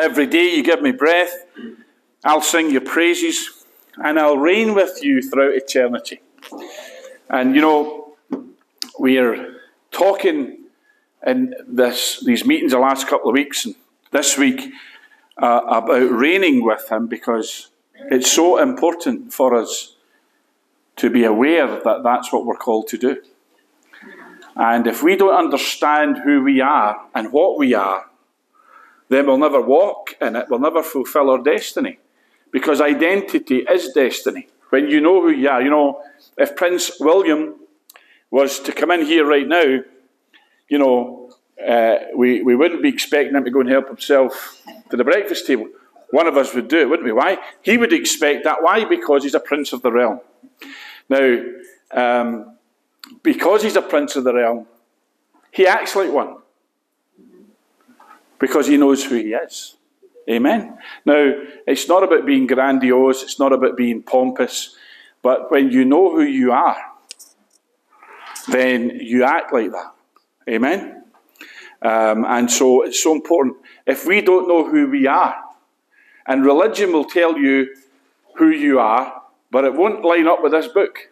Every day you give me breath, I'll sing your praises, and I'll reign with you throughout eternity. And you know, we're talking in this these meetings the last couple of weeks and this week uh, about reigning with him because it's so important for us to be aware that that's what we're called to do. And if we don't understand who we are and what we are, then we'll never walk in it, we'll never fulfill our destiny. Because identity is destiny. When you know who you are, you know, if Prince William was to come in here right now, you know, uh, we, we wouldn't be expecting him to go and help himself to the breakfast table. One of us would do it, wouldn't we? Why? He would expect that. Why? Because he's a prince of the realm. Now, um, because he's a prince of the realm, he acts like one. Because he knows who he is. Amen. Now, it's not about being grandiose, it's not about being pompous, but when you know who you are, then you act like that. Amen. Um, and so it's so important. If we don't know who we are, and religion will tell you who you are, but it won't line up with this book.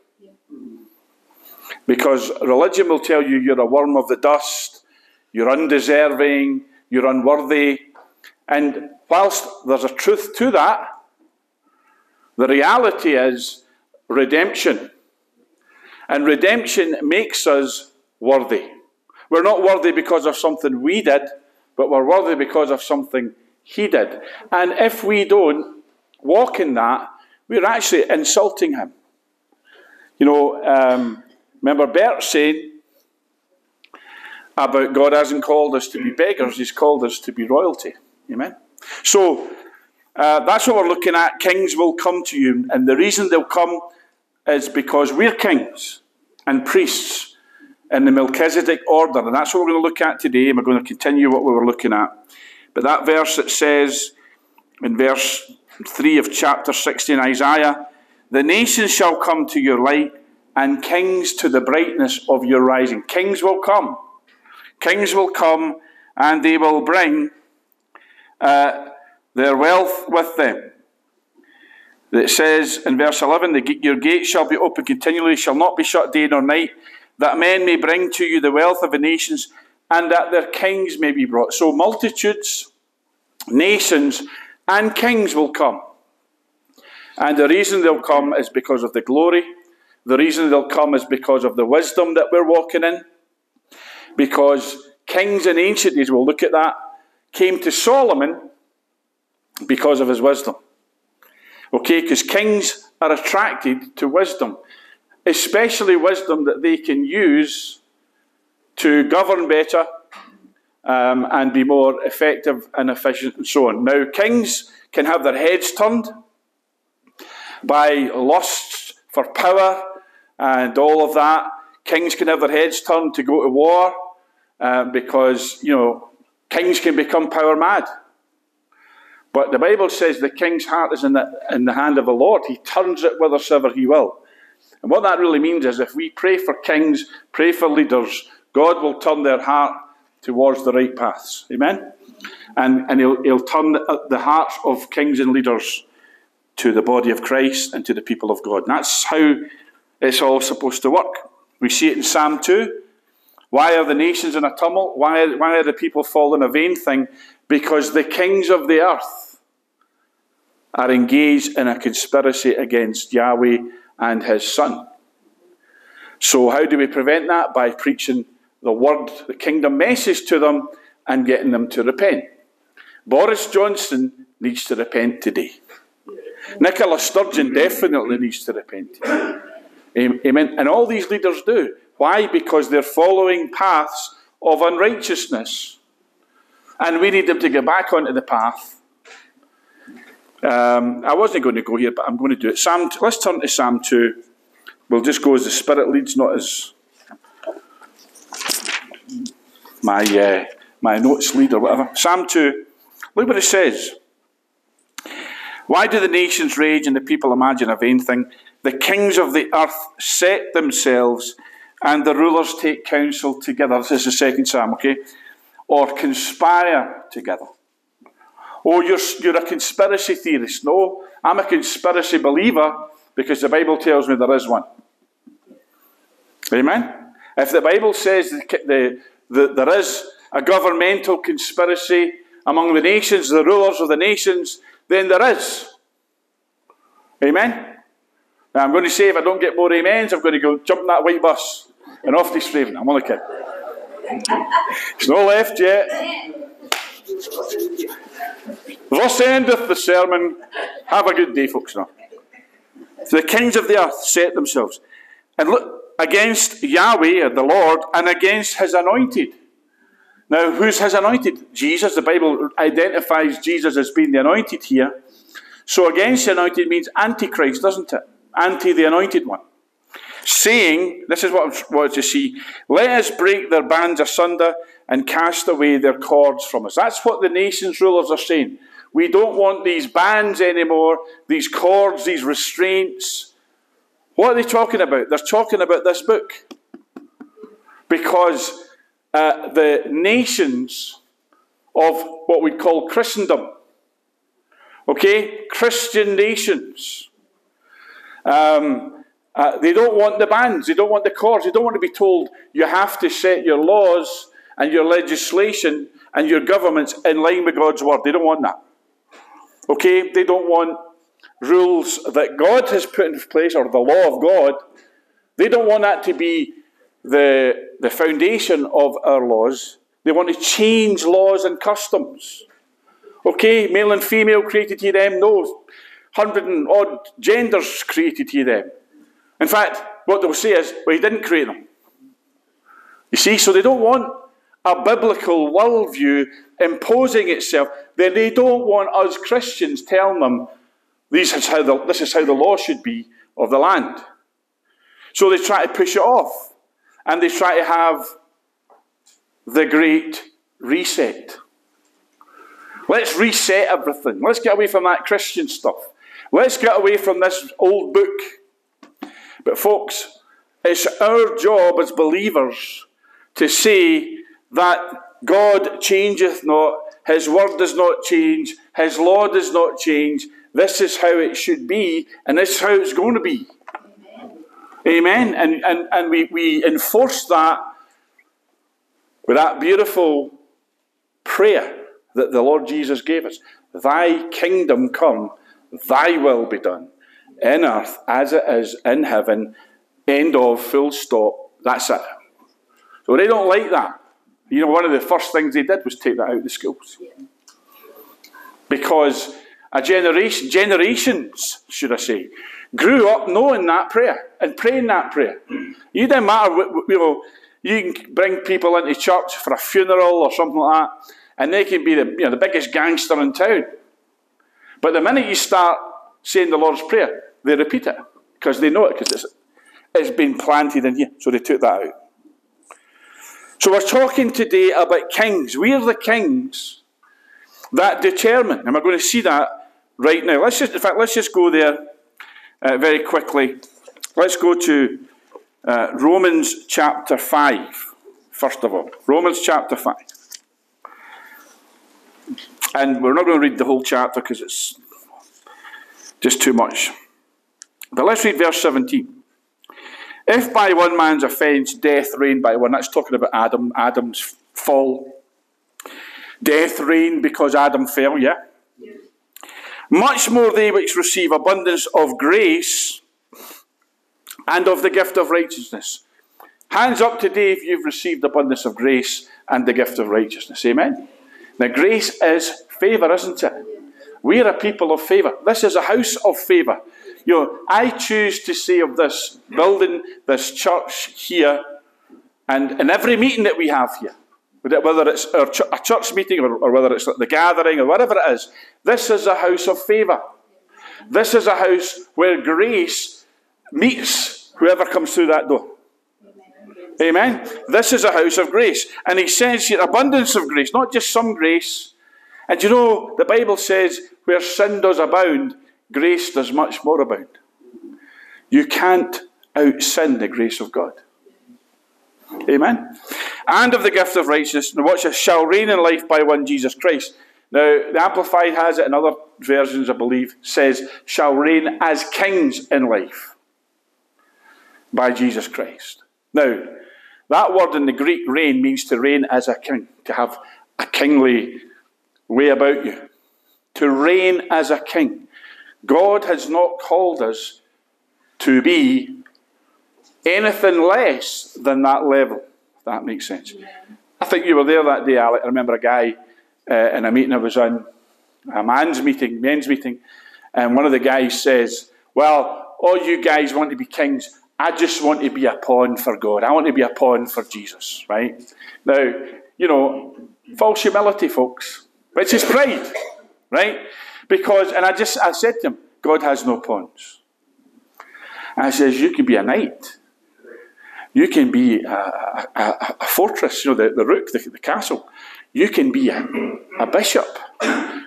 Because religion will tell you you're a worm of the dust, you're undeserving, you're unworthy. And whilst there's a truth to that, the reality is redemption. And redemption makes us worthy. We're not worthy because of something we did, but we're worthy because of something He did. And if we don't walk in that, we're actually insulting Him. You know, um, remember Bert saying about God hasn't called us to be beggars, He's called us to be royalty. Amen? So, uh, that's what we're looking at. Kings will come to you. And the reason they'll come is because we're kings and priests in the Melchizedek order. And that's what we're going to look at today. And we're going to continue what we were looking at. But that verse that says in verse 3 of chapter 16 Isaiah, the nations shall come to your light and kings to the brightness of your rising. Kings will come. Kings will come and they will bring uh, their wealth with them. It says in verse 11, Your gates shall be open continually, shall not be shut day nor night, that men may bring to you the wealth of the nations, and that their kings may be brought. So multitudes, nations, and kings will come. And the reason they'll come is because of the glory. The reason they'll come is because of the wisdom that we're walking in. Because kings in ancient days, we'll look at that, came to Solomon because of his wisdom. Okay, because kings are attracted to wisdom, especially wisdom that they can use to govern better um, and be more effective and efficient and so on. Now, kings can have their heads turned by lusts for power and all of that. Kings can have their heads turned to go to war uh, because, you know, kings can become power mad. But the Bible says the king's heart is in the, in the hand of the Lord. He turns it whithersoever he will. And what that really means is if we pray for kings, pray for leaders, God will turn their heart towards the right paths. Amen? And, and he'll, he'll turn the, the hearts of kings and leaders to the body of Christ and to the people of God. And that's how it's all supposed to work. We see it in Psalm 2. Why are the nations in a tumult? Why, why are the people falling a vain thing? Because the kings of the earth are engaged in a conspiracy against Yahweh and his son. So, how do we prevent that? By preaching the word, the kingdom message to them and getting them to repent. Boris Johnson needs to repent today. Nicola Sturgeon definitely needs to repent. Amen. And all these leaders do. Why? Because they're following paths of unrighteousness. And we need them to get back onto the path. Um, I wasn't going to go here, but I'm going to do it. Psalm, let's turn to Psalm 2. We'll just go as the Spirit leads, not as my, uh, my notes lead or whatever. Psalm 2. Look what it says. Why do the nations rage and the people imagine a vain thing? The kings of the earth set themselves and the rulers take counsel together. This is the second psalm, okay? Or conspire together. Oh, you're, you're a conspiracy theorist. No, I'm a conspiracy believer because the Bible tells me there is one. Amen? If the Bible says the, the, the, there is a governmental conspiracy among the nations, the rulers of the nations, then there is. Amen? Now I'm going to say if I don't get more amens, I'm going to go jump that white bus and off to Strathaven. I'm only kidding. It's not left yet. Thus endeth the sermon. Have a good day, folks. Now. The kings of the earth set themselves and look against Yahweh, the Lord, and against his anointed. Now, who's his anointed? Jesus. The Bible identifies Jesus as being the anointed here. So, against the anointed means antichrist, doesn't it? Anti the anointed one. Saying, this is what I wanted to see, let us break their bands asunder and cast away their cords from us. That's what the nation's rulers are saying. We don't want these bands anymore, these cords, these restraints. What are they talking about? They're talking about this book. Because uh, the nations of what we call Christendom, okay, Christian nations, um, uh, they don't want the bands, they don't want the cords, they don't want to be told you have to set your laws and your legislation and your governments in line with God's word. They don't want that. Okay? They don't want rules that God has put in place or the law of God. They don't want that to be the, the foundation of our laws. They want to change laws and customs. Okay, male and female created he them? No. Hundred and odd genders created he them. In fact, what they'll say is, well, he didn't create them. You see, so they don't want a biblical worldview imposing itself, then they don't want us Christians telling them this is how the, this is how the law should be of the land. So they try to push it off. And they try to have the great reset. Let's reset everything. Let's get away from that Christian stuff. Let's get away from this old book. But, folks, it's our job as believers to say that God changeth not, His word does not change, His law does not change. This is how it should be, and this is how it's going to be. Amen. And, and, and we, we enforce that with that beautiful prayer that the Lord Jesus gave us Thy kingdom come, Thy will be done, in earth as it is in heaven. End of, full stop. That's it. So they don't like that. You know, one of the first things they did was take that out of the schools. Because a generation, generations, should I say, grew up knowing that prayer and praying that prayer. You didn't matter, you know, you can bring people into church for a funeral or something like that, and they can be the, you know, the biggest gangster in town. But the minute you start saying the Lord's Prayer, they repeat it because they know it because it's, it's been planted in here. So they took that out. So we're talking today about kings. We are the kings that determine, and we're going to see that right now. Let's just, in fact, let's just go there uh, very quickly. Let's go to uh, Romans chapter 5, first of all. Romans chapter 5. And we're not going to read the whole chapter because it's just too much. But let's read verse 17. If by one man's offence death reigned by one, that's talking about Adam, Adam's fall. Death reigned because Adam fell, yeah? yeah? Much more they which receive abundance of grace and of the gift of righteousness. Hands up today if you've received abundance of grace and the gift of righteousness. Amen. Now, grace is favour, isn't it? We are a people of favour. This is a house of favour. You know, I choose to say of this building, this church here, and in every meeting that we have here, whether it's a church meeting or, or whether it's the gathering or whatever it is, this is a house of favour. This is a house where grace meets whoever comes through that door. Amen. This is a house of grace. And he says here abundance of grace, not just some grace. And you know, the Bible says, where sin does abound, grace does much more abound. You can't out sin the grace of God. Amen. And of the gift of righteousness, and watch this, shall reign in life by one Jesus Christ. Now, the Amplified has it, and other versions, I believe, says, shall reign as kings in life by Jesus Christ. Now, that word in the Greek reign means to reign as a king, to have a kingly way about you, to reign as a king. God has not called us to be anything less than that level, if that makes sense. I think you were there that day, Alec. I remember a guy uh, in a meeting I was in, a man's meeting, men's meeting, and one of the guys says, Well, all you guys want to be kings. I just want to be a pawn for God. I want to be a pawn for Jesus, right? Now, you know, false humility, folks, which is pride, right? Because, and I just, I said to him, God has no pawns. And I says, you can be a knight. You can be a, a, a, fortress, you know, the, the rook, the, the castle. You can be a, a bishop.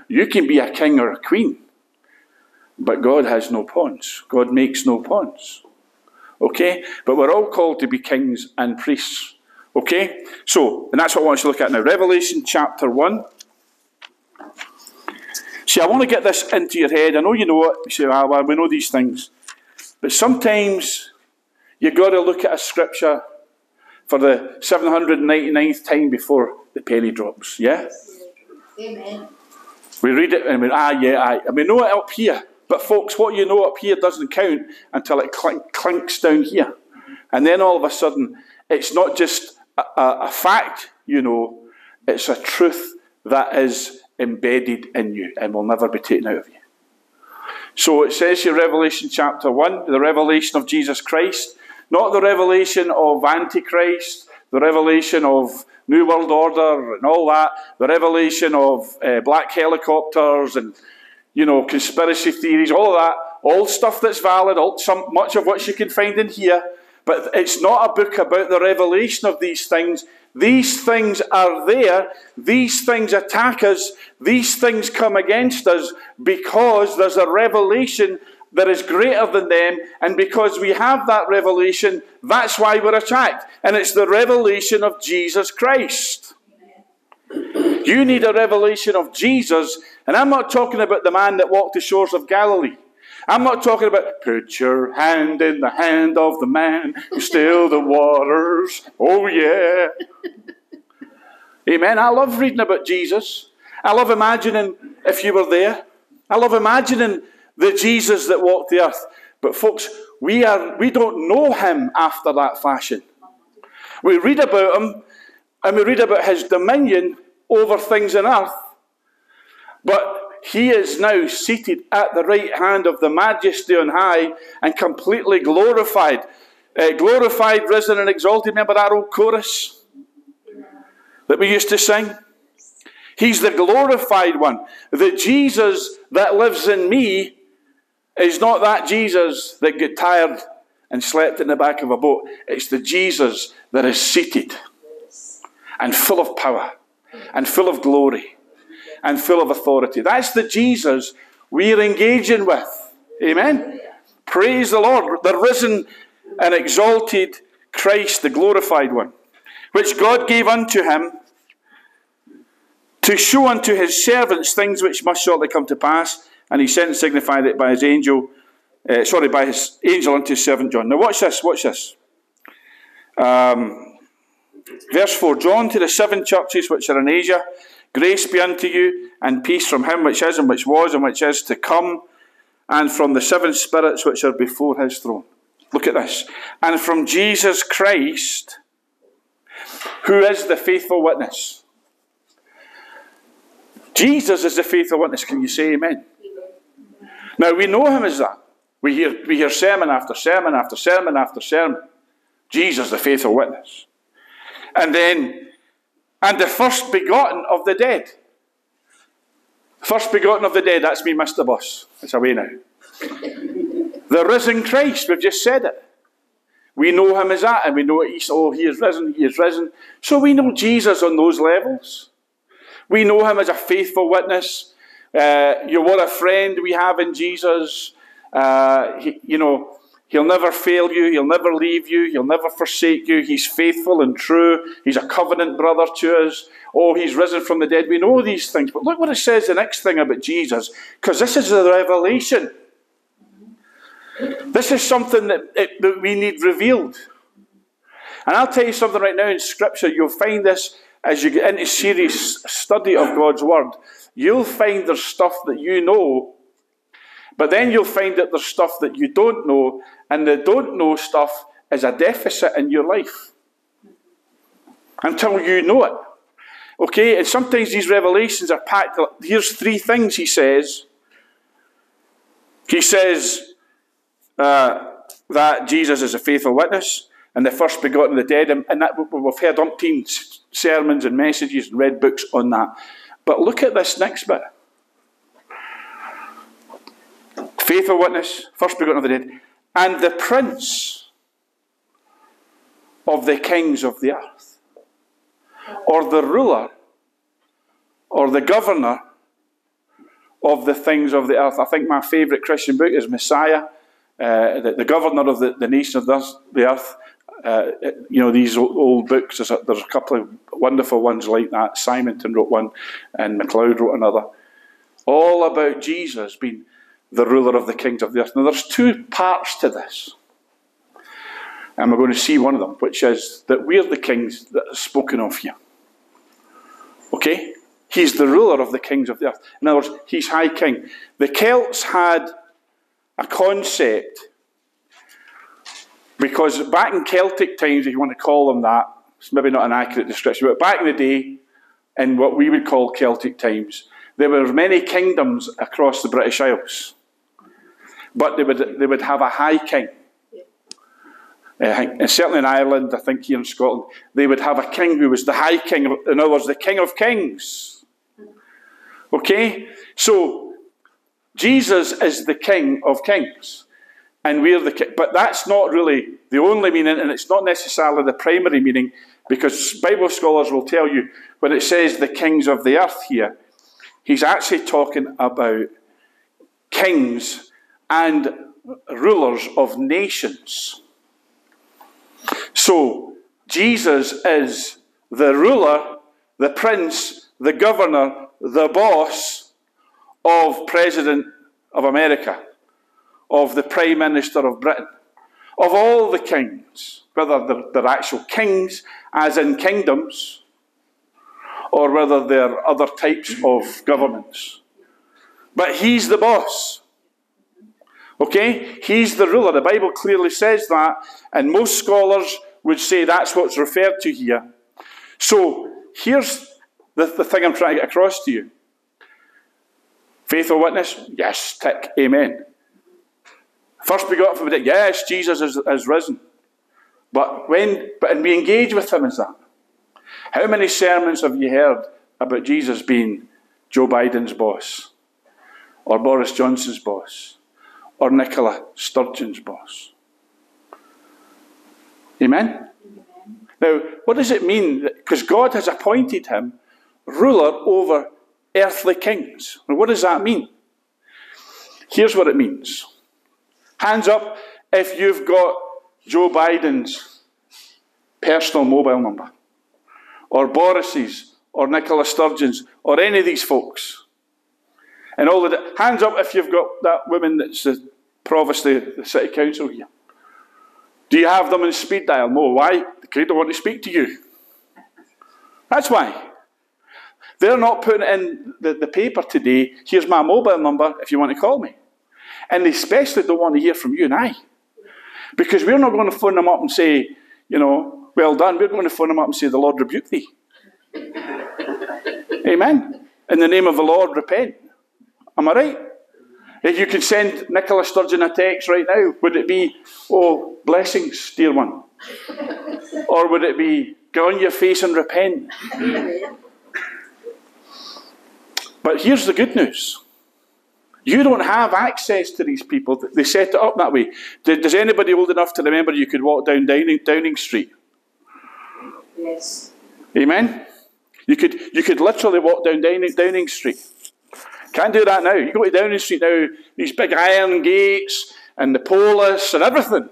You can be a king or a queen. But God has no pawns. God makes no pawns. Okay? But we're all called to be kings and priests. Okay? So, and that's what I want you to look at now. Revelation chapter 1. See, I want to get this into your head. I know you know it. You say, ah, well, we know these things. But sometimes you've got to look at a scripture for the 799th time before the penny drops. Yeah? Amen. We read it and we, ah, yeah, I, and we know it up here. But folks, what you know up here doesn't count until it clink, clinks down here. And then all of a sudden, it's not just a, a, a fact, you know, it's a truth that is embedded in you and will never be taken out of you. So it says here, Revelation chapter 1, the revelation of Jesus Christ, not the revelation of Antichrist, the revelation of New World Order and all that, the revelation of uh, black helicopters and you know, conspiracy theories, all of that, all stuff that's valid, all, some, much of which you can find in here. But it's not a book about the revelation of these things. These things are there. These things attack us. These things come against us because there's a revelation that is greater than them. And because we have that revelation, that's why we're attacked. And it's the revelation of Jesus Christ. You need a revelation of Jesus and I'm not talking about the man that walked the shores of Galilee. I'm not talking about put your hand in the hand of the man who still the waters. Oh, yeah. Amen. I love reading about Jesus. I love imagining if you were there. I love imagining the Jesus that walked the earth. But folks, we are we don't know him after that fashion. We read about him and we read about his dominion over things on earth but he is now seated at the right hand of the majesty on high and completely glorified. Uh, glorified, risen, and exalted. Remember that old chorus that we used to sing? He's the glorified one. The Jesus that lives in me is not that Jesus that got tired and slept in the back of a boat. It's the Jesus that is seated and full of power and full of glory and full of authority. That's the Jesus we're engaging with. Amen. Praise the Lord, the risen and exalted Christ, the glorified one, which God gave unto him to show unto his servants things which must shortly come to pass. And he sent and signified it by his angel, uh, sorry, by his angel unto his servant John. Now, watch this, watch this. Um, verse 4 John to the seven churches which are in Asia, Grace be unto you, and peace from him which is, and which was, and which is to come, and from the seven spirits which are before his throne. Look at this. And from Jesus Christ, who is the faithful witness. Jesus is the faithful witness. Can you say amen? Now we know him as that. We hear, we hear sermon after sermon after sermon after sermon. Jesus, the faithful witness. And then and the first begotten of the dead. First begotten of the dead, that's me, Mr. Bus. It's away now. the risen Christ, we've just said it. We know him as that, and we know he's, oh, he is risen, he is risen. So we know Jesus on those levels. We know him as a faithful witness. Uh, you what a friend we have in Jesus. Uh, he, you know, He'll never fail you. He'll never leave you. He'll never forsake you. He's faithful and true. He's a covenant brother to us. Oh, he's risen from the dead. We know these things. But look what it says the next thing about Jesus, because this is the revelation. This is something that, it, that we need revealed. And I'll tell you something right now in Scripture, you'll find this as you get into serious study of God's Word. You'll find there's stuff that you know, but then you'll find that there's stuff that you don't know, and the don't know stuff is a deficit in your life until you know it. Okay, and sometimes these revelations are packed. Here's three things he says. He says uh, that Jesus is a faithful witness and the first begotten of the dead, and that we've heard umpteen sermons and messages and read books on that. But look at this next bit. Faithful witness, first begotten of the dead, and the prince of the kings of the earth, or the ruler, or the governor of the things of the earth. I think my favourite Christian book is Messiah, uh, the, the, governor of the, the nation of the earth. Uh, you know, these old books, there's a, there's a, couple of wonderful ones like that. Simonton wrote one, and MacLeod wrote another. All about Jesus being the ruler of the kings of the earth. Now, there's two parts to this. And we're going to see one of them, which is that we're the kings that are spoken of here. Okay? He's the ruler of the kings of the earth. In other words, he's high king. The Celts had a concept because back in Celtic times, if you want to call them that, it's maybe not an accurate description, but back in the day, in what we would call Celtic times, there were many kingdoms across the British Isles. But they would, they would have a high king. Uh, and certainly in Ireland, I think here in Scotland, they would have a king who was the high king, in other words, the king of kings. Okay? So, Jesus is the king of kings and we're the but that's not really the only meaning and it's not necessarily the primary meaning because bible scholars will tell you when it says the kings of the earth here he's actually talking about kings and rulers of nations so jesus is the ruler the prince the governor the boss of president of america of the Prime Minister of Britain, of all the kings, whether they're, they're actual kings, as in kingdoms, or whether they're other types of governments. But he's the boss. Okay? He's the ruler. The Bible clearly says that, and most scholars would say that's what's referred to here. So, here's the, the thing I'm trying to get across to you. Faithful witness? Yes, tick, amen. First begotten from the dead. Yes, Jesus is, is risen. But when but and we engage with him as that. How many sermons have you heard about Jesus being Joe Biden's boss? Or Boris Johnson's boss? Or Nicola Sturgeon's boss? Amen? Now, what does it mean? Because God has appointed him ruler over earthly kings. Now, what does that mean? Here's what it means Hands up if you've got Joe Biden's personal mobile number, or Boris's, or Nicola Sturgeon's, or any of these folks. And all the hands up if you've got that woman that's the provost of the city council here. Do you have them in speed dial? No. Why? They don't want to speak to you. That's why. They're not putting in the, the paper today. Here's my mobile number if you want to call me. And they especially don't want to hear from you and I. Because we're not going to phone them up and say, you know, well done. We're going to phone them up and say, the Lord rebuke thee. Amen. In the name of the Lord, repent. Am I right? If you could send Nicola Sturgeon a text right now, would it be, oh, blessings, dear one? or would it be, get on your face and repent? but here's the good news you don't have access to these people. They set it up that way. Does anybody old enough to remember you could walk down Downing, Downing Street? Yes. Amen? You could, you could literally walk down Downing, Downing Street. Can't do that now. You go to Downing Street now, these big iron gates, and the police and everything.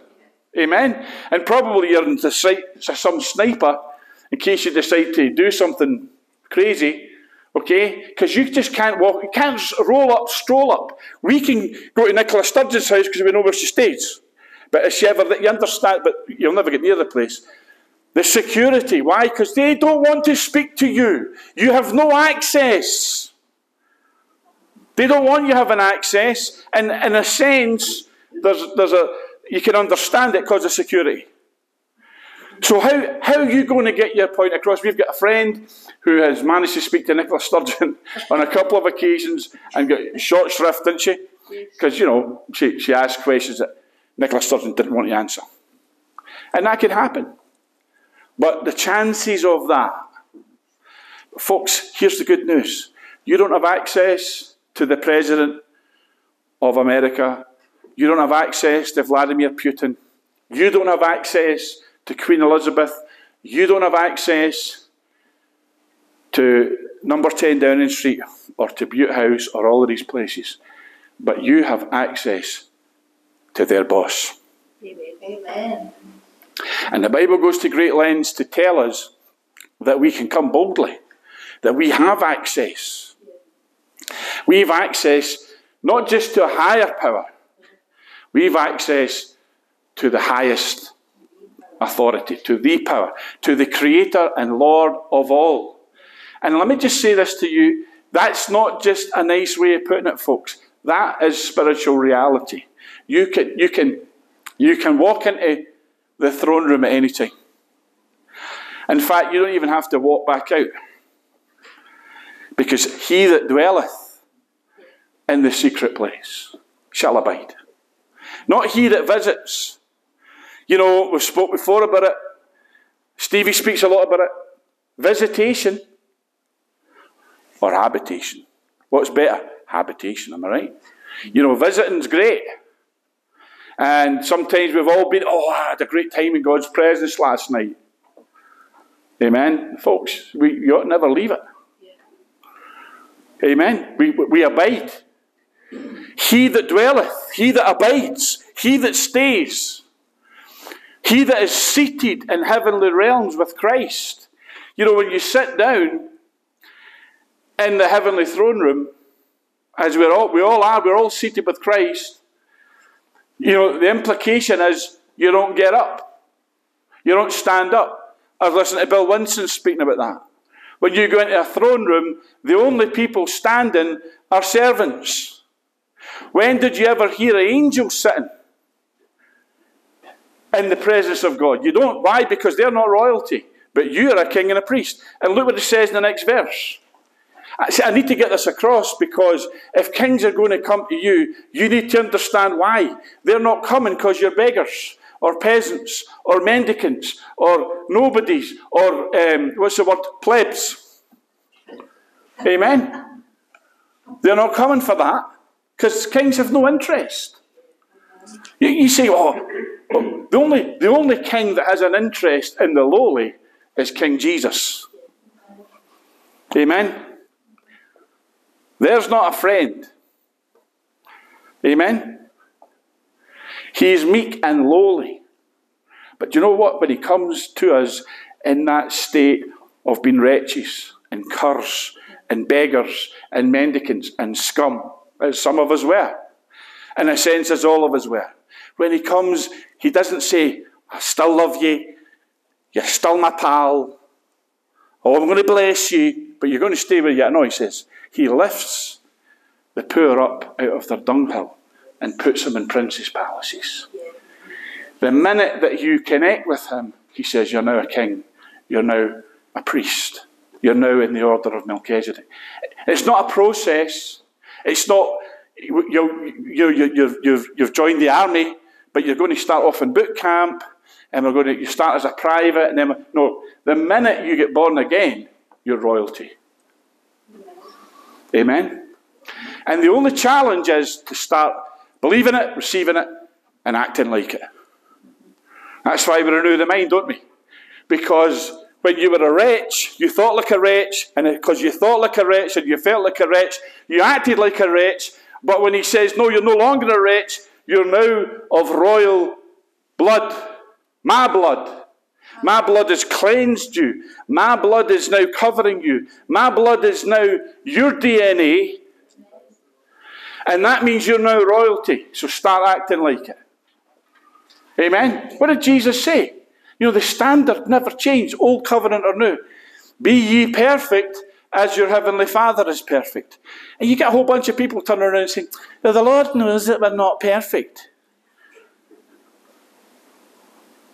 Amen. And probably you're into sight some sniper in case you decide to do something crazy. Okay? Because you just can't walk, you can't roll up, stroll up. We can go to Nicola Sturgeon's house because we know where she stays. But if she ever, you understand, but you'll never get near the place. The security. Why? Because they don't want to speak to you. You have no access. They don't want you having access. And in a sense, there's, there's a, you can understand it because of security. So how, how are you going to get your point across? We've got a friend who has managed to speak to Nicola Sturgeon on a couple of occasions and got short shrift, didn't she? Because, you know, she, she asked questions that Nicola Sturgeon didn't want to answer. And that could happen. But the chances of that, folks, here's the good news. You don't have access to the President of America. You don't have access to Vladimir Putin. You don't have access to Queen Elizabeth. You don't have access to number 10 Downing Street or to Bute House or all of these places. But you have access to their boss. Amen. And the Bible goes to great lengths to tell us that we can come boldly, that we have access. We have access not just to a higher power, we have access to the highest authority, to the power, to the Creator and Lord of all. And let me just say this to you that's not just a nice way of putting it, folks. That is spiritual reality. You can, you can, you can walk into the throne room at any time. In fact, you don't even have to walk back out. Because he that dwelleth in the secret place shall abide. Not he that visits. You know, we've spoke before about it. Stevie speaks a lot about it. Visitation or habitation. What's better? Habitation, am I right? You know, visiting's great. And sometimes we've all been, oh, I had a great time in God's presence last night. Amen. Folks, we, you ought never leave it. Amen. We, we abide. He that dwelleth, he that abides, he that stays, he that is seated in heavenly realms with Christ. You know, when you sit down in the heavenly throne room, as we're all, we all are, we're all seated with Christ, you know, the implication is you don't get up. You don't stand up. I've listened to Bill Winston speaking about that. When you go into a throne room, the only people standing are servants. When did you ever hear an angel sitting in the presence of God? You don't. Why? Because they're not royalty. But you are a king and a priest. And look what it says in the next verse. I need to get this across because if kings are going to come to you, you need to understand why. They're not coming because you're beggars or peasants or mendicants or nobodies or, um, what's the word, plebs. Amen? They're not coming for that because kings have no interest. You, you say, oh, the only, the only king that has an interest in the lowly is King Jesus. Amen? There's not a friend. Amen? He is meek and lowly. But do you know what? When he comes to us in that state of being wretches and curs and beggars and mendicants and scum, as some of us were, in a sense, as all of us were, when he comes, he doesn't say, I still love you, you're still my pal, oh, I'm going to bless you, but you're going to stay where you are. No, he says, he lifts the poor up out of their dunghill and puts them in princes' palaces. The minute that you connect with him, he says, You're now a king. You're now a priest. You're now in the order of Melchizedek. It's not a process. It's not, you, you, you, you've, you've, you've joined the army, but you're going to start off in boot camp, and we're going to you start as a private, and then, no, the minute you get born again, you're royalty. Amen? And the only challenge is to start believing it, receiving it, and acting like it. That's why we renew the mind, don't we? Because when you were a wretch, you thought like a wretch, and because you thought like a wretch and you felt like a wretch, you acted like a wretch. But when he says, No, you're no longer a wretch, you're now of royal blood. My blood. My blood has cleansed you. My blood is now covering you. My blood is now your DNA. And that means you're now royalty. So start acting like it. Amen. What did Jesus say? You know, the standard never changed, old covenant or new. Be ye perfect as your heavenly Father is perfect. And you get a whole bunch of people turning around and saying, the Lord knows that we're not perfect.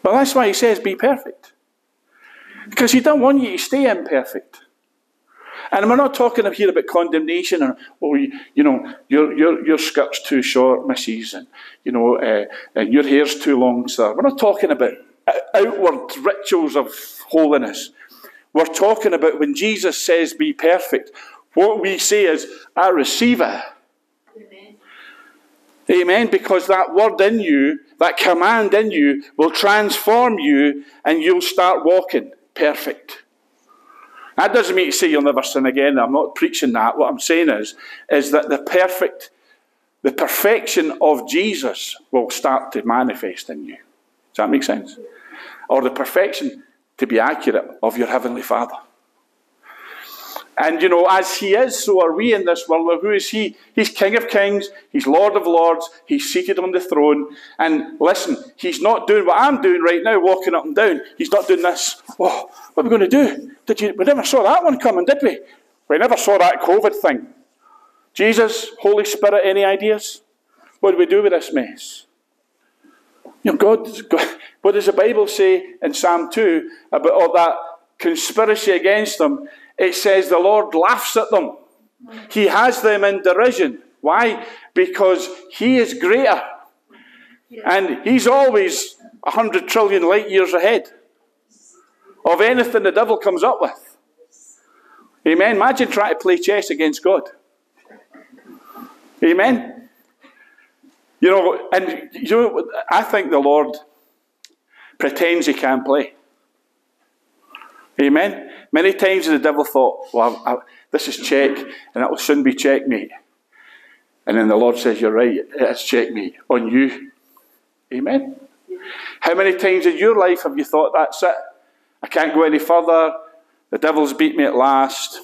Well, that's why he says be perfect. Because he doesn't want you to stay imperfect. And we're not talking here about condemnation or, oh, you, you know, your, your, your skirt's too short, missus, and, you know, uh, and your hair's too long, sir. We're not talking about outward rituals of holiness. We're talking about when Jesus says be perfect. What we say is, I receive it. Amen. Amen. Because that word in you, that command in you, will transform you and you'll start walking perfect. That doesn't mean to say you'll never sin again. I'm not preaching that. What I'm saying is, is that the perfect, the perfection of Jesus will start to manifest in you. Does that make sense? Or the perfection, to be accurate, of your Heavenly Father. And you know, as he is, so are we in this world. Who is he? He's King of Kings, he's Lord of Lords, he's seated on the throne. And listen, he's not doing what I'm doing right now, walking up and down. He's not doing this. Oh, what are we going to do? Did you we never saw that one coming, did we? We never saw that COVID thing. Jesus, Holy Spirit, any ideas? What do we do with this mess? You know, God, God what does the Bible say in Psalm 2 about all that conspiracy against them? It says the Lord laughs at them. He has them in derision. Why? Because He is greater. And He's always 100 trillion light years ahead of anything the devil comes up with. Amen. Imagine trying to play chess against God. Amen. You know, and you know, I think the Lord pretends he can't play. Amen. Many times the devil thought, well, I, I, this is check, and it will soon be checkmate. And then the Lord says, You're right, it's checkmate on you. Amen. How many times in your life have you thought, That's it? I can't go any further. The devil's beat me at last.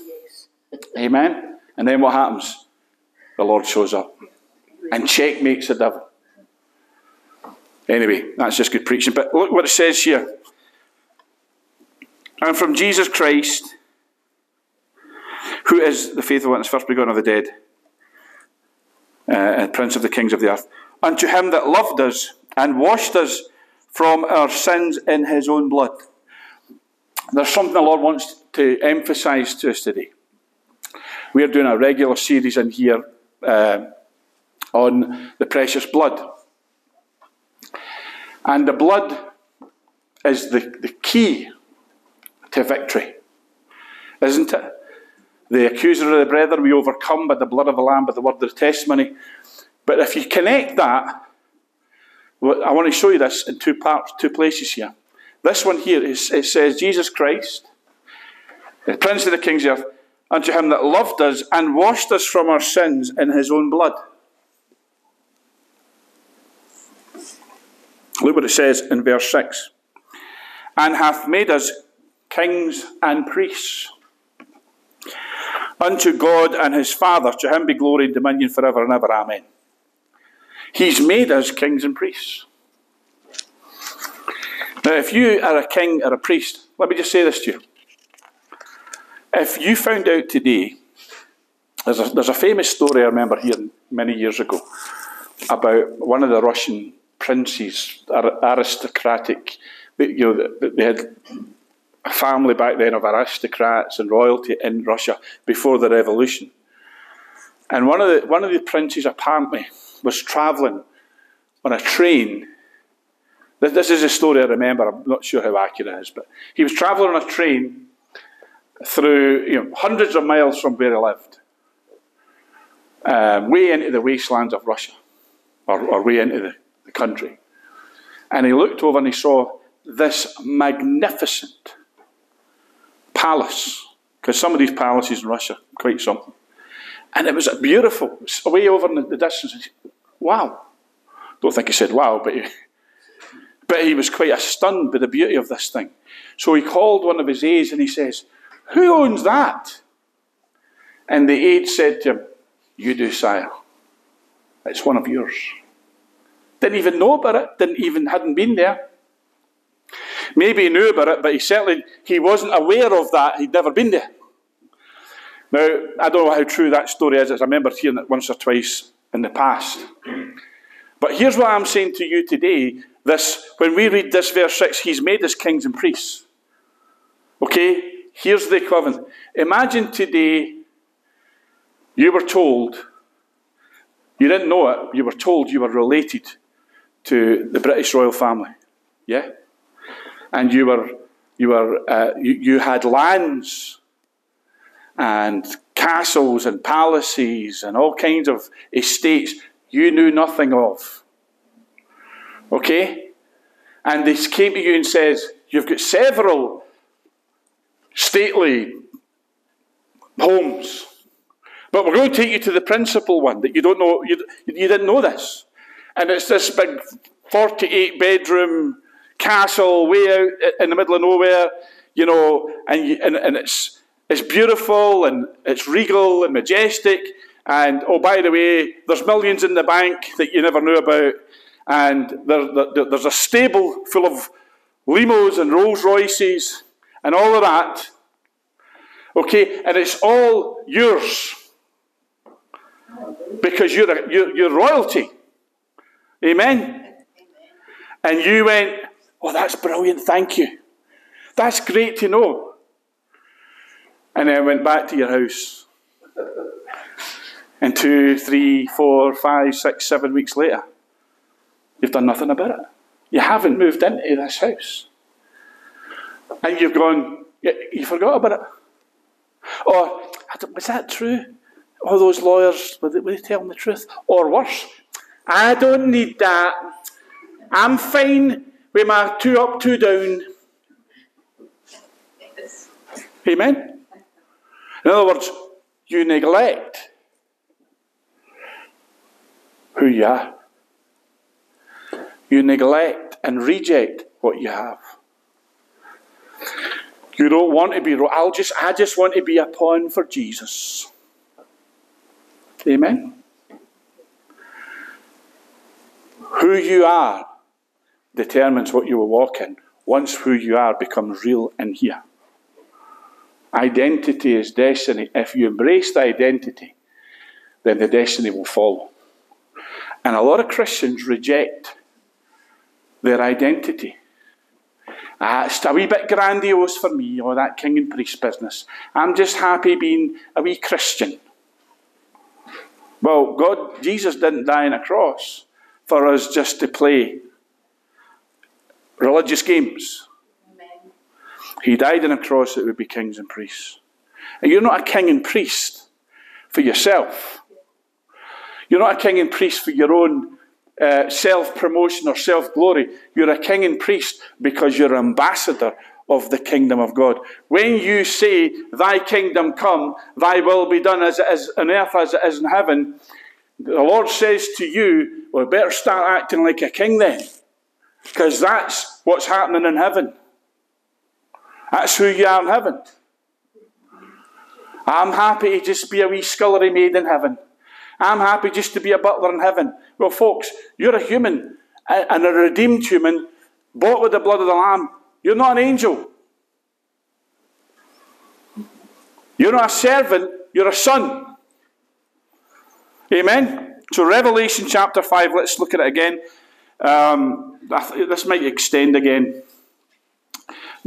Amen. And then what happens? The Lord shows up and checkmates the devil. Anyway, that's just good preaching. But look what it says here and from Jesus Christ, who is the faithful witness, first begotten of the dead, uh, Prince of the kings of the earth, unto him that loved us and washed us from our sins in his own blood. There's something the Lord wants to emphasize to us today. We're doing a regular series in here uh, on the precious blood. And the blood is the, the key to victory. Isn't it? The accuser of the brethren we overcome by the blood of the Lamb, by the word of the testimony. But if you connect that, I want to show you this in two parts, two places here. This one here is, it says, Jesus Christ, the Prince of the Kings of earth, unto him that loved us and washed us from our sins in his own blood. Look what it says in verse 6. And hath made us kings and priests. Unto God and his Father, to him be glory and dominion forever and ever. Amen. He's made us kings and priests. Now, if you are a king or a priest, let me just say this to you. If you found out today, there's a, there's a famous story I remember hearing many years ago about one of the Russian princes, aristocratic, you know, they had a family back then of aristocrats and royalty in Russia before the revolution. And one of the, one of the princes apparently was travelling on a train. This is a story I remember, I'm not sure how accurate it is, but he was travelling on a train through you know, hundreds of miles from where he lived, um, way into the wastelands of Russia, or, or way into the, the country. And he looked over and he saw this magnificent palace, because some of these palaces in Russia quite something. And it was beautiful, was way over in the distance. Wow, Don't think he said wow, but he, but he was quite stunned by the beauty of this thing. So he called one of his aides and he says, Who owns that? And the aide said to him, You do, sire. It's one of yours. Didn't even know about it, didn't even hadn't been there. Maybe he knew about it, but he certainly he wasn't aware of that. He'd never been there. Now, I don't know how true that story is. I remember hearing it once or twice in the past. But here's what I'm saying to you today. This, when we read this verse 6, he's made us kings and priests. Okay? Here's the equivalent. Imagine today you were told, you didn't know it, you were told you were related to the British royal family. Yeah? And you were, you, were, uh, you, you had lands and castles and palaces and all kinds of estates you knew nothing of. Okay? And they came to you and says, You've got several stately homes. But we're going to take you to the principal one that you don't know, you, you didn't know this. And it's this big 48 bedroom castle way out in the middle of nowhere, you know, and, you, and, and it's, it's beautiful and it's regal and majestic. And oh, by the way, there's millions in the bank that you never knew about. And there, there, there's a stable full of limos and Rolls Royces and all of that. Okay, and it's all yours because you're, a, you're, you're royalty. Amen? And you went, Oh, that's brilliant, thank you. That's great to know. And then went back to your house. And two, three, four, five, six, seven weeks later, you've done nothing about it. You haven't moved into this house. And you've gone, you forgot about it. Or, was that true? All those lawyers, were they, were they telling the truth? Or worse, I don't need that. I'm fine with my two up, two down. Amen? In other words, you neglect who you are. You neglect and reject what you have. You don't want to be. I'll just. I just want to be a pawn for Jesus. Amen. Who you are determines what you will walk in. Once who you are becomes real in here. Identity is destiny. If you embrace the identity, then the destiny will follow. And a lot of Christians reject their identity. Uh, it's a wee bit grandiose for me, or that king and priest business. I'm just happy being a wee Christian. Well, God, Jesus didn't die on a cross for us just to play religious games. Amen. He died on a cross that would be kings and priests. And you're not a king and priest for yourself. You're not a king and priest for your own uh, self promotion or self glory. You're a king and priest because you're an ambassador of the kingdom of God. When you say, Thy kingdom come, Thy will be done as it is on earth as it is in heaven, the Lord says to you, Well, better start acting like a king then. Because that's what's happening in heaven. That's who you are in heaven. I'm happy to just be a wee scullery maid in heaven. I'm happy just to be a butler in heaven. Well, folks, you're a human and a redeemed human, bought with the blood of the Lamb. You're not an angel. You're not a servant, you're a son. Amen? So, Revelation chapter 5, let's look at it again. Um, this might extend again.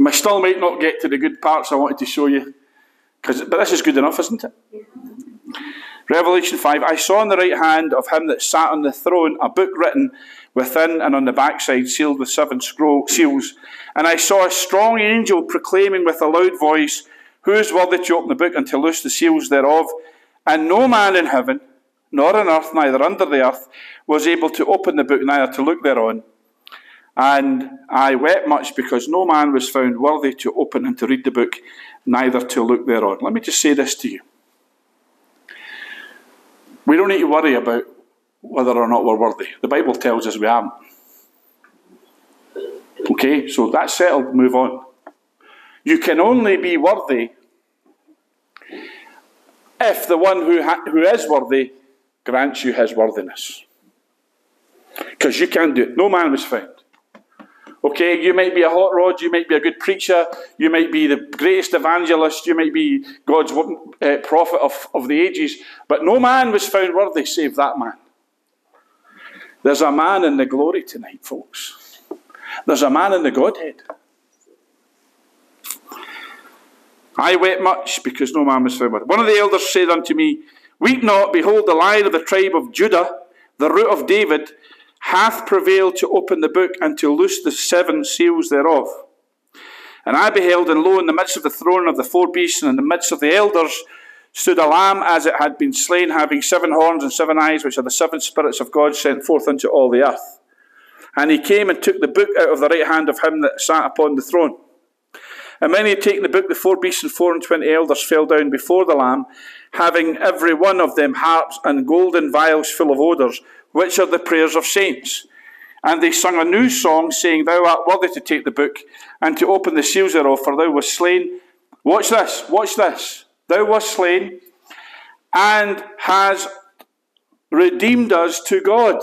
I still might not get to the good parts I wanted to show you, but this is good enough, isn't it? Revelation 5 I saw on the right hand of him that sat on the throne a book written within and on the backside, sealed with seven scroll, seals. And I saw a strong angel proclaiming with a loud voice, Who is worthy to open the book and to loose the seals thereof? And no man in heaven, nor on earth, neither under the earth, was able to open the book, neither to look thereon. And I wept much because no man was found worthy to open and to read the book, neither to look thereon. Let me just say this to you. We don't need to worry about whether or not we're worthy. The Bible tells us we aren't. Okay, so that's settled, move on. You can only be worthy if the one who, ha- who is worthy grants you his worthiness. Because you can't do it. No man was found. Okay, you might be a hot rod, you might be a good preacher, you might be the greatest evangelist, you might be God's uh, prophet of, of the ages, but no man was found worthy save that man. There's a man in the glory tonight, folks. There's a man in the Godhead. I wept much because no man was found worthy. One of the elders said unto me, Weep not, behold, the lion of the tribe of Judah, the root of David, hath prevailed to open the book and to loose the seven seals thereof. And I beheld, and lo, in the midst of the throne of the four beasts, and in the midst of the elders, stood a lamb as it had been slain, having seven horns and seven eyes, which are the seven spirits of God sent forth unto all the earth. And he came and took the book out of the right hand of him that sat upon the throne. And he had taken the book, the four beasts and four and twenty elders fell down before the Lamb, having every one of them harps and golden vials full of odours, which are the prayers of saints. And they sung a new song, saying, Thou art worthy to take the book and to open the seals thereof, for thou wast slain. Watch this, watch this. Thou wast slain and has redeemed us to God.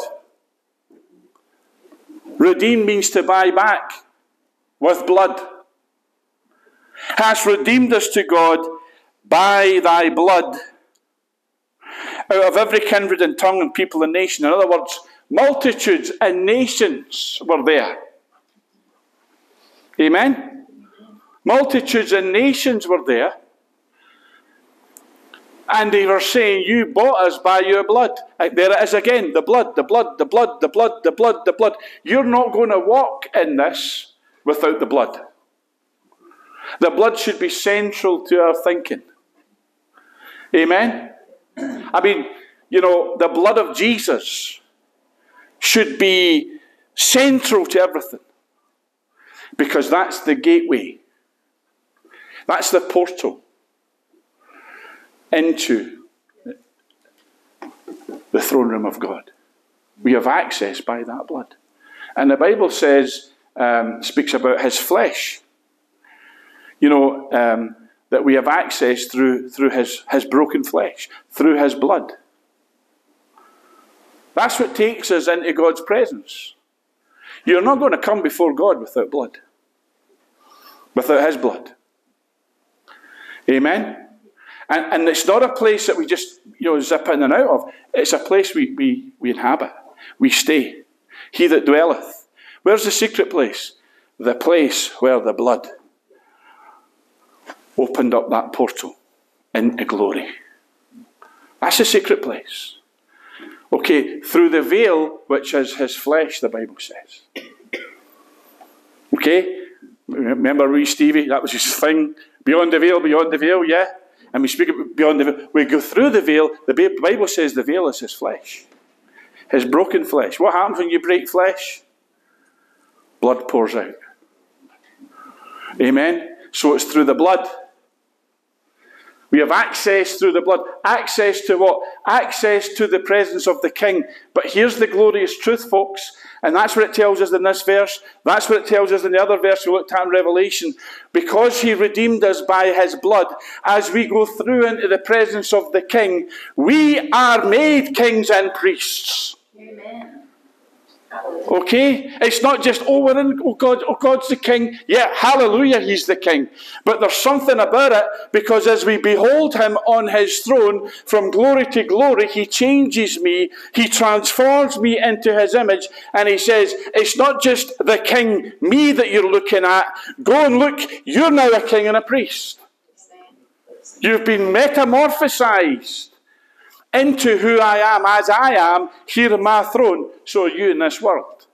Redeem means to buy back with blood. Hast redeemed us to God by thy blood out of every kindred and tongue and people and nation. In other words, multitudes and nations were there. Amen? Multitudes and nations were there. And they were saying, You bought us by your blood. Uh, there it is again the blood, the blood, the blood, the blood, the blood, the blood. You're not going to walk in this without the blood. The blood should be central to our thinking. Amen? I mean, you know, the blood of Jesus should be central to everything because that's the gateway, that's the portal into the throne room of God. We have access by that blood. And the Bible says, um, speaks about his flesh. You know, um, that we have access through, through his, his broken flesh, through his blood. That's what takes us into God's presence. You're not going to come before God without blood, without his blood. Amen? And, and it's not a place that we just you know, zip in and out of. It's a place we, we, we inhabit, we stay. He that dwelleth. Where's the secret place? The place where the blood opened up that portal into glory. That's a secret place. Okay, through the veil, which is his flesh, the Bible says. Okay? Remember wee Stevie? That was his thing. Beyond the veil, beyond the veil, yeah? And we speak beyond the veil. We go through the veil. The Bible says the veil is his flesh. His broken flesh. What happens when you break flesh? Blood pours out. Amen? So it's through the blood we have access through the blood. Access to what? Access to the presence of the King. But here's the glorious truth, folks. And that's what it tells us in this verse. That's what it tells us in the other verse we looked at in Revelation. Because he redeemed us by his blood, as we go through into the presence of the King, we are made kings and priests. Amen. Okay? It's not just, oh, we're in, oh God, oh God's the king. Yeah, hallelujah, he's the king. But there's something about it because as we behold him on his throne from glory to glory, he changes me, he transforms me into his image, and he says, it's not just the king, me that you're looking at. Go and look, you're now a king and a priest. You've been metamorphosized into who I am as I am here my throne, so you in this world.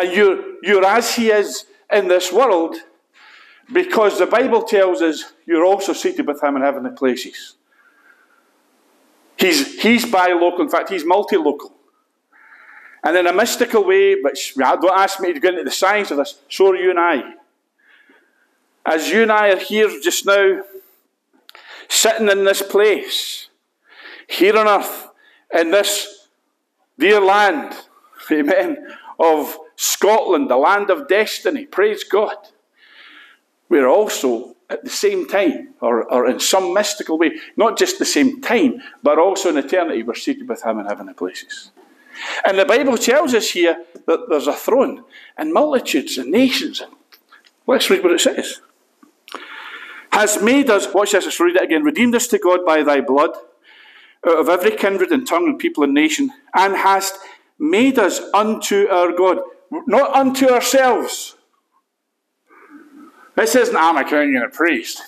And you're, you're as He is in this world because the Bible tells us you're also seated with Him in heavenly places. He's, he's bi-local, in fact, he's multi-local. And in a mystical way, which don't ask me to go into the science of this, so are you and I. As you and I are here just now, sitting in this place, here on earth, in this dear land, amen, of Scotland, the land of destiny, praise God, we're also at the same time, or, or in some mystical way, not just the same time, but also in eternity, we're seated with Him in heavenly places. And the Bible tells us here that there's a throne and multitudes and nations. Let's read what it says. Has made us, watch this, let's read it again, redeemed us to God by thy blood, out of every kindred and tongue and people and nation, and hast made us unto our God, not unto ourselves. This isn't I'm a king and a priest.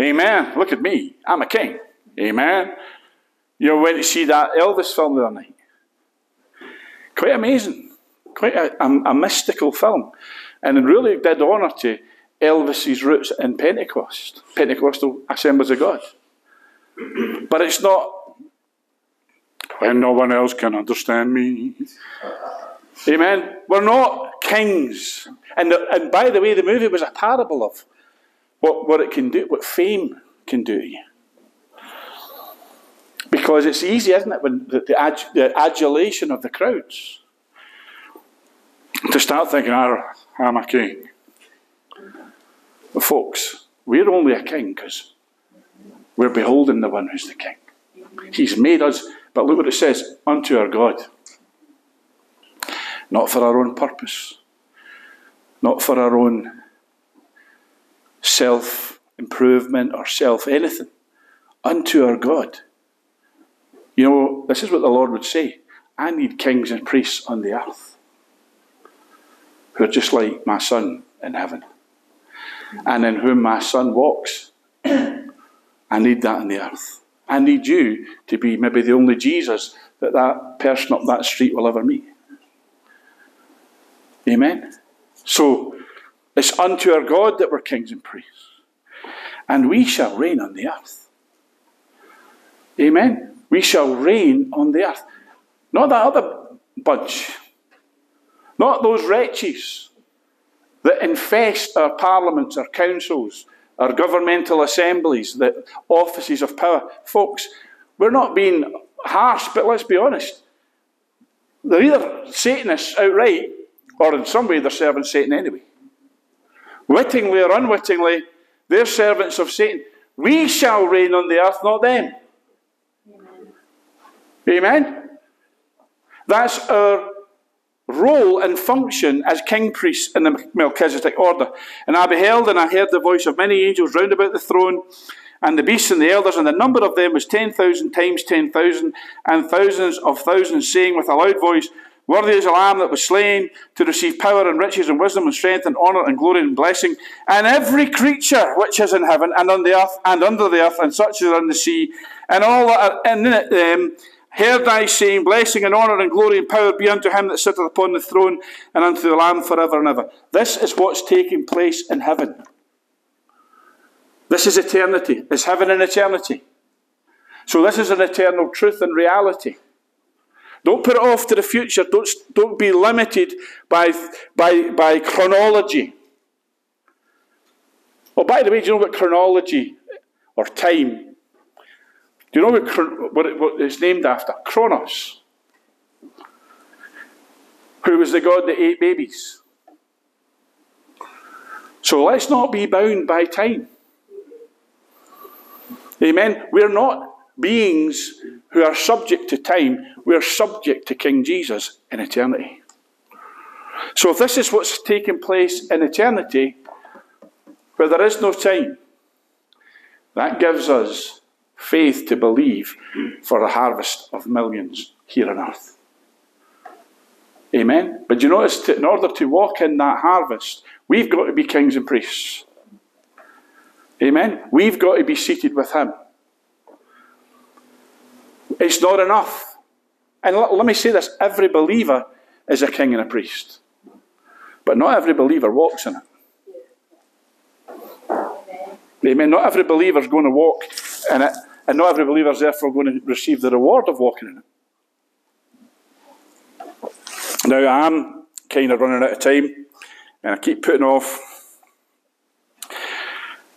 Amen. Look at me. I'm a king. Amen. You went to see that Elvis film the other night. Quite amazing. Quite a, a, a mystical film. And it really did honour to Elvis's roots in Pentecost, Pentecostal Assemblies of God. But it's not when no one else can understand me. Amen. We're not kings. And, the, and by the way, the movie was a parable of what, what it can do, what fame can do to you. Because it's easy, isn't it, when the, the, ad, the adulation of the crowds to start thinking, oh, I'm a king. But folks, we're only a king because we're beholding the one who's the king. He's made us, but look what it says, unto our God. Not for our own purpose, not for our own self improvement or self anything, unto our God. You know, this is what the Lord would say I need kings and priests on the earth who are just like my Son in heaven, and in whom my Son walks. I need that in the earth. I need you to be maybe the only Jesus that that person up that street will ever meet. Amen. So it's unto our God that we're kings and priests, and we shall reign on the earth. Amen. We shall reign on the earth. Not that other bunch. Not those wretches that infest our parliaments, our councils, our governmental assemblies, the offices of power. Folks, we're not being harsh, but let's be honest. They're either Satanists outright, or in some way they're serving Satan anyway. Wittingly or unwittingly, they're servants of Satan. We shall reign on the earth, not them. Amen? Amen? That's our role and function as king priests in the Melchizedek order. And I beheld and I heard the voice of many angels round about the throne, and the beasts and the elders, and the number of them was 10,000 times 10,000, and thousands of thousands, saying with a loud voice, Worthy is the Lamb that was slain to receive power and riches and wisdom and strength and honour and glory and blessing. And every creature which is in heaven and on the earth and under the earth and such as are in the sea, and all that are in it, um, heard I saying, Blessing and honour and glory and power be unto him that sitteth upon the throne and unto the Lamb forever and ever. This is what's taking place in heaven. This is eternity. It's heaven and eternity. So this is an eternal truth and reality. Don't put it off to the future. Don't, don't be limited by, by, by chronology. Oh, by the way, do you know what chronology or time do you know what, what, it, what it's named after? Kronos. Who was the god that ate babies? So let's not be bound by time. Amen. We're not beings who are subject to time, we're subject to King Jesus in eternity. So if this is what's taking place in eternity, where there is no time, that gives us faith to believe for a harvest of millions here on earth. Amen. But you notice, to, in order to walk in that harvest, we've got to be kings and priests. Amen. We've got to be seated with Him. It's not enough. And let, let me say this every believer is a king and a priest. But not every believer walks in it. Amen. Not every believer is going to walk in it and not every believer is therefore going to receive the reward of walking in it. Now, I'm kind of running out of time, and I keep putting off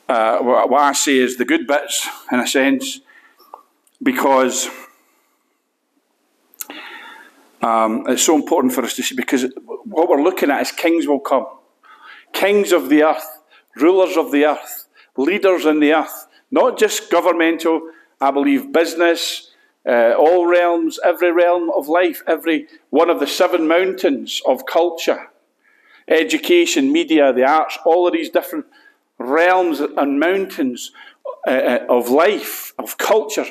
uh, what I say is the good bits, in a sense, because Um, it's so important for us to see because what we're looking at is kings will come. Kings of the earth, rulers of the earth, leaders in the earth, not just governmental, I believe business, uh, all realms, every realm of life, every one of the seven mountains of culture, education, media, the arts, all of these different realms and mountains uh, uh of life, of culture.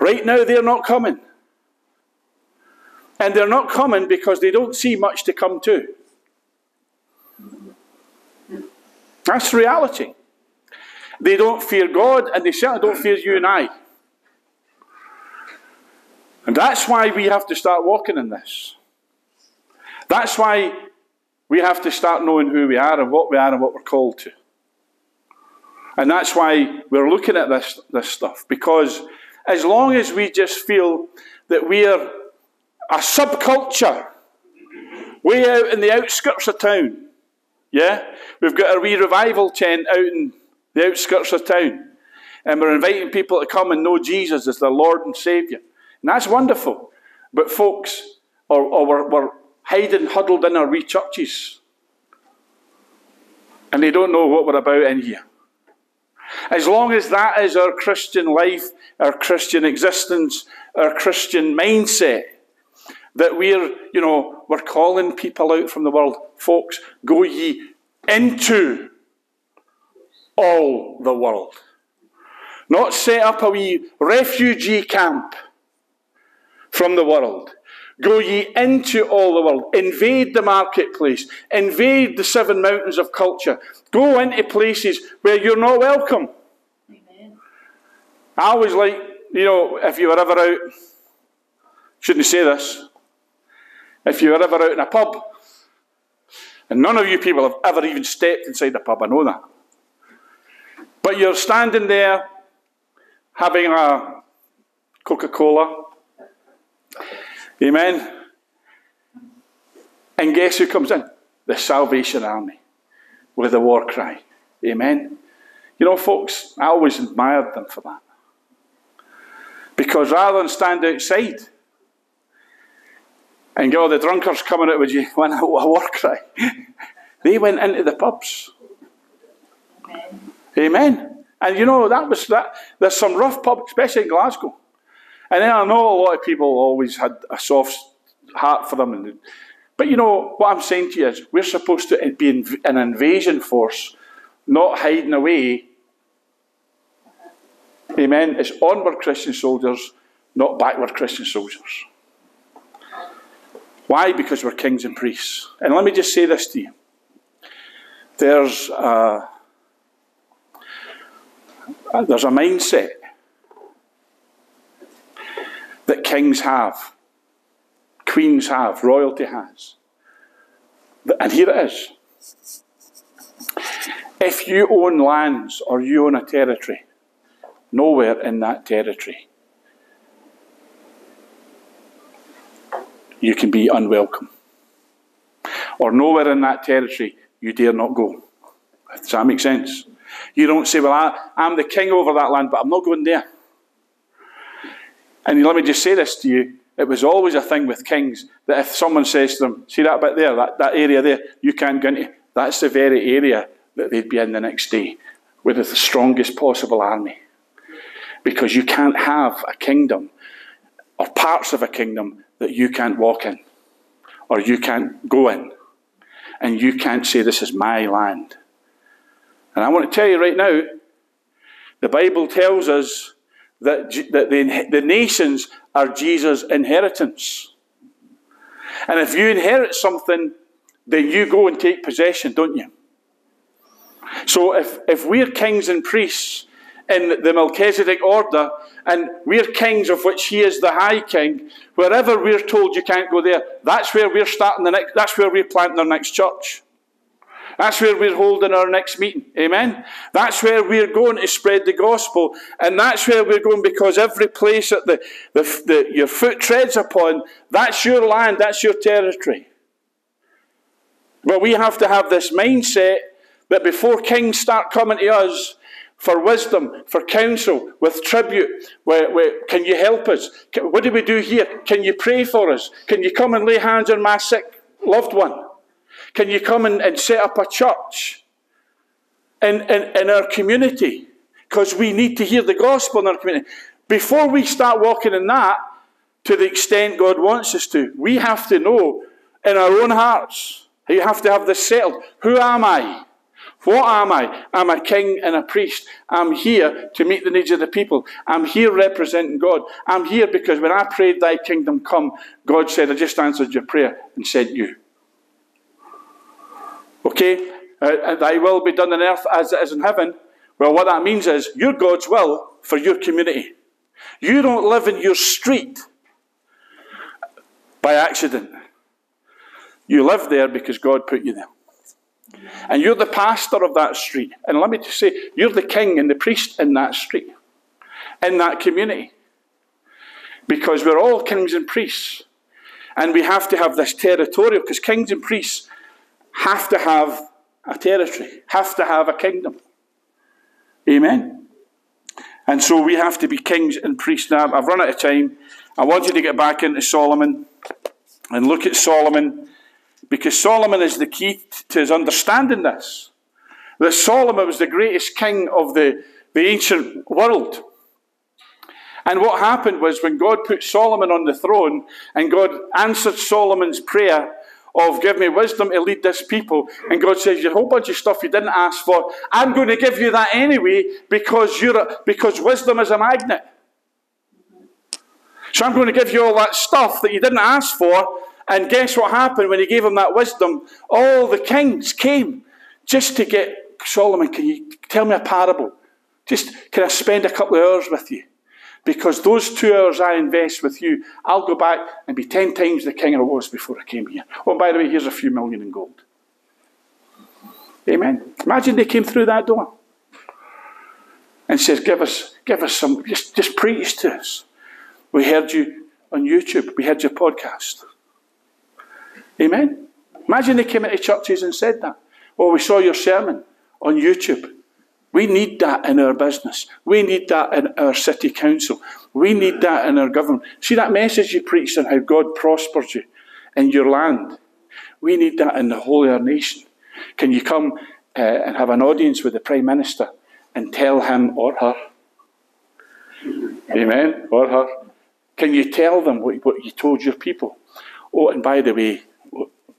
Right now, they're not coming. And they're not coming because they don't see much to come to. That's reality. They don't fear God, and they certainly don't fear you and I. And that's why we have to start walking in this. That's why we have to start knowing who we are and what we are and what we're called to. And that's why we're looking at this, this stuff. Because as long as we just feel that we're a subculture way out in the outskirts of town, yeah, we've got a wee revival tent out in the outskirts of town. And we're inviting people to come and know Jesus as their Lord and Saviour. And that's wonderful. But folks, or, or we're, we're hiding, huddled in our wee churches. And they don't know what we're about in here. As long as that is our Christian life, our Christian existence, our Christian mindset, that we're, you know, we're calling people out from the world. Folks, go ye into all the world. Not set up a wee refugee camp from the world. Go ye into all the world. Invade the marketplace. Invade the seven mountains of culture. Go into places where you're not welcome. Amen. I always like, you know, if you were ever out, shouldn't say this, if you were ever out in a pub, and none of you people have ever even stepped inside a pub, I know that. But you're standing there having a Coca Cola. Amen. And guess who comes in? The Salvation Army with a war cry. Amen. You know, folks, I always admired them for that. Because rather than stand outside and get all the drunkards coming out with you when a war cry, they went into the pubs. Amen. Amen. And you know, that was that. There's some rough pubs, especially in Glasgow. And then I know a lot of people always had a soft heart for them. But you know, what I'm saying to you is, we're supposed to be an invasion force, not hiding away. Amen. It's onward Christian soldiers, not backward Christian soldiers. Why? Because we're kings and priests. And let me just say this to you. There's uh, there's a mindset that kings have, queens have, royalty has. And here it is. If you own lands or you own a territory, nowhere in that territory you can be unwelcome. Or nowhere in that territory you dare not go. Does that make sense? You don't say, Well, I, I'm the king over that land, but I'm not going there. And let me just say this to you. It was always a thing with kings that if someone says to them, See that bit there, that, that area there, you can't go into, that's the very area that they'd be in the next day with the strongest possible army. Because you can't have a kingdom or parts of a kingdom that you can't walk in or you can't go in. And you can't say, This is my land. And I want to tell you right now, the Bible tells us that, that the, the nations are Jesus' inheritance. And if you inherit something, then you go and take possession, don't you? So if, if we're kings and priests in the Melchizedek order, and we're kings of which he is the high king, wherever we're told you can't go there, that's where we're starting the next, that's where we're planting our next church. That's where we're holding our next meeting. Amen. That's where we're going to spread the gospel. And that's where we're going because every place that the, the, the, your foot treads upon, that's your land, that's your territory. But we have to have this mindset that before kings start coming to us, for wisdom, for counsel, with tribute. Where, where, can you help us? Can, what do we do here? Can you pray for us? Can you come and lay hands on my sick loved one? Can you come and, and set up a church in, in, in our community? Because we need to hear the gospel in our community. Before we start walking in that, to the extent God wants us to, we have to know in our own hearts. You have to have this settled. Who am I? What am I? I'm a king and a priest. I'm here to meet the needs of the people. I'm here representing God. I'm here because when I prayed, Thy kingdom come, God said, I just answered your prayer and sent you. Okay? Uh, thy will be done on earth as it is in heaven. Well, what that means is you're God's will for your community. You don't live in your street by accident. You live there because God put you there. And you're the pastor of that street. And let me just say, you're the king and the priest in that street, in that community. Because we're all kings and priests. And we have to have this territorial, because kings and priests have to have a territory, have to have a kingdom. Amen. And so we have to be kings and priests now. I've run out of time. I want you to get back into Solomon and look at Solomon because Solomon is the key to his understanding this. That Solomon was the greatest king of the, the ancient world. And what happened was when God put Solomon on the throne and God answered Solomon's prayer of give me wisdom to lead this people, and God says, "You a whole bunch of stuff you didn't ask for. I'm going to give you that anyway because you're a, because wisdom is a magnet. So I'm going to give you all that stuff that you didn't ask for, and guess what happened when he gave him that wisdom? All the kings came just to get Solomon, can you tell me a parable? Just can I spend a couple of hours with you? Because those two hours I invest with you, I'll go back and be ten times the king I was before I came here. Oh, by the way, here's a few million in gold. Amen. Imagine they came through that door and says, Give us, give us some, just, just preach to us. We heard you on YouTube, we heard your podcast. Amen. Imagine they came into churches and said that. Well, we saw your sermon on YouTube. We need that in our business. We need that in our city council. We need that in our government. See that message you preached on how God prospers you in your land? We need that in the whole of our nation. Can you come uh, and have an audience with the Prime Minister and tell him or her? Amen? Or her. Can you tell them what, what you told your people? Oh, and by the way,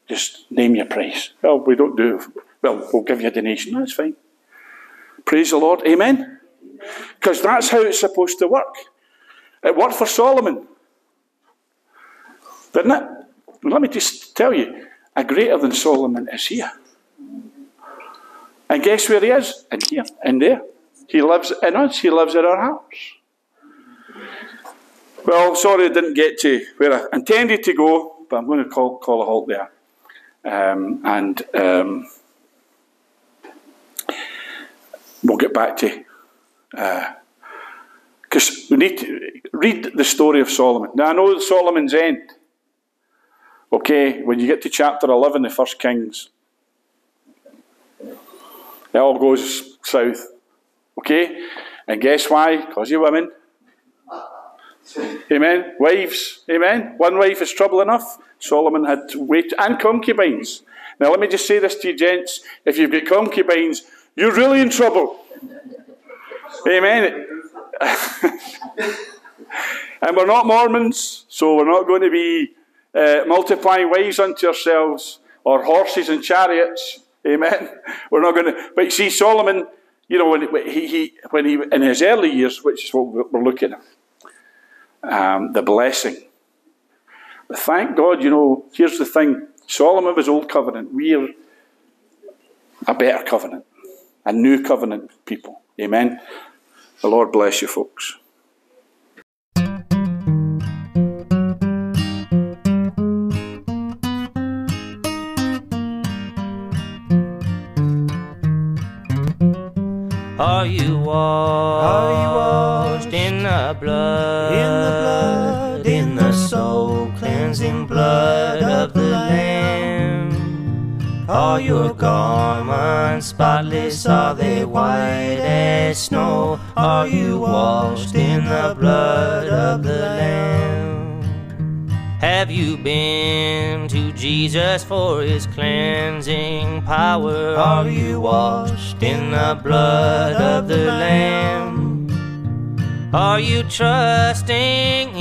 just name your price. Well, we don't do, well, we'll give you a donation. That's fine. Praise the Lord. Amen. Because that's how it's supposed to work. It worked for Solomon. Didn't it? Let me just tell you, a greater than Solomon is here. And guess where he is? In here, in there. He lives in us, he lives in our hearts. Well, sorry I didn't get to where I intended to go, but I'm going to call, call a halt there. Um, and um, we'll get back to because uh, we need to read the story of Solomon. Now I know Solomon's end. Okay, when you get to chapter eleven, the First Kings, it all goes south. Okay, and guess why? Because you women. Amen. Wives. Amen. One wife is trouble enough. Solomon had to wait, and concubines. Now, let me just say this to you, gents. If you've got concubines, you're really in trouble. Amen. and we're not Mormons, so we're not going to be uh, multiplying wives unto ourselves or horses and chariots. Amen. We're not going to. But you see, Solomon, you know, when he, he when he in his early years, which is what we're looking at, um, the blessing. But thank God, you know, here's the thing Solomon was old covenant. We're a better covenant, a new covenant people. Amen. The Lord bless you, folks. Are you washed? Are you washed in the blood? In the blood, in the soul cleansing blood of the Lamb? All your garments spotless are they white as snow. Are you washed in the blood of the Lamb? Have you been to Jesus for his cleansing power? Are you washed in the blood of the Lamb? Are you trusting in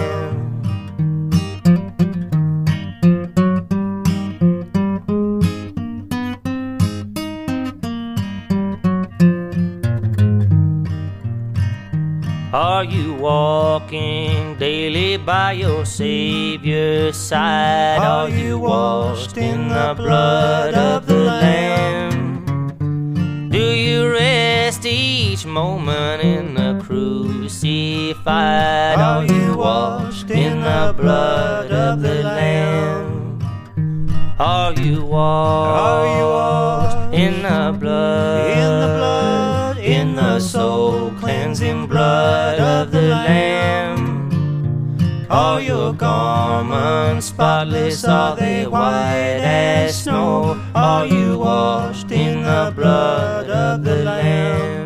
Walking daily by your Savior's side? Are you washed in the blood of the Lamb? Do you rest each moment in the crucified? Are you washed in the blood of the Lamb? Are you washed? Are you washed in the blood? in the blood, in the soul cleansing blood of the Lamb. Are your garments spotless? Are they white as snow? Are you washed in the blood of the Lamb?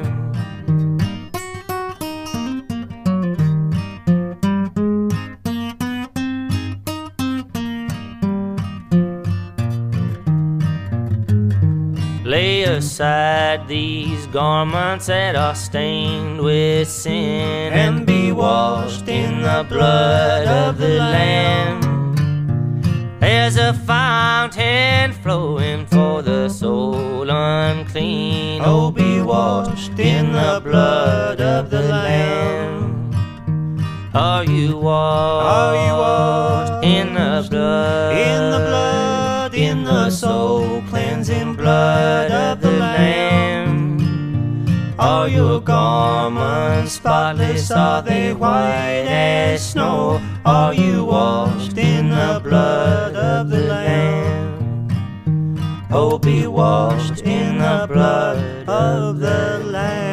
Lay aside these garments that are stained with sin and be washed in the blood of the Lamb. There's a fountain flowing for the soul unclean. Oh, be washed in the blood of the Lamb. Are you washed? Are you washed in the blood? in the blood, in the soul cleansing blood of the Lamb. Are your garments spotless? Are they white as snow? Are you washed in the blood of the Lamb? Oh, be washed in the blood of the Lamb.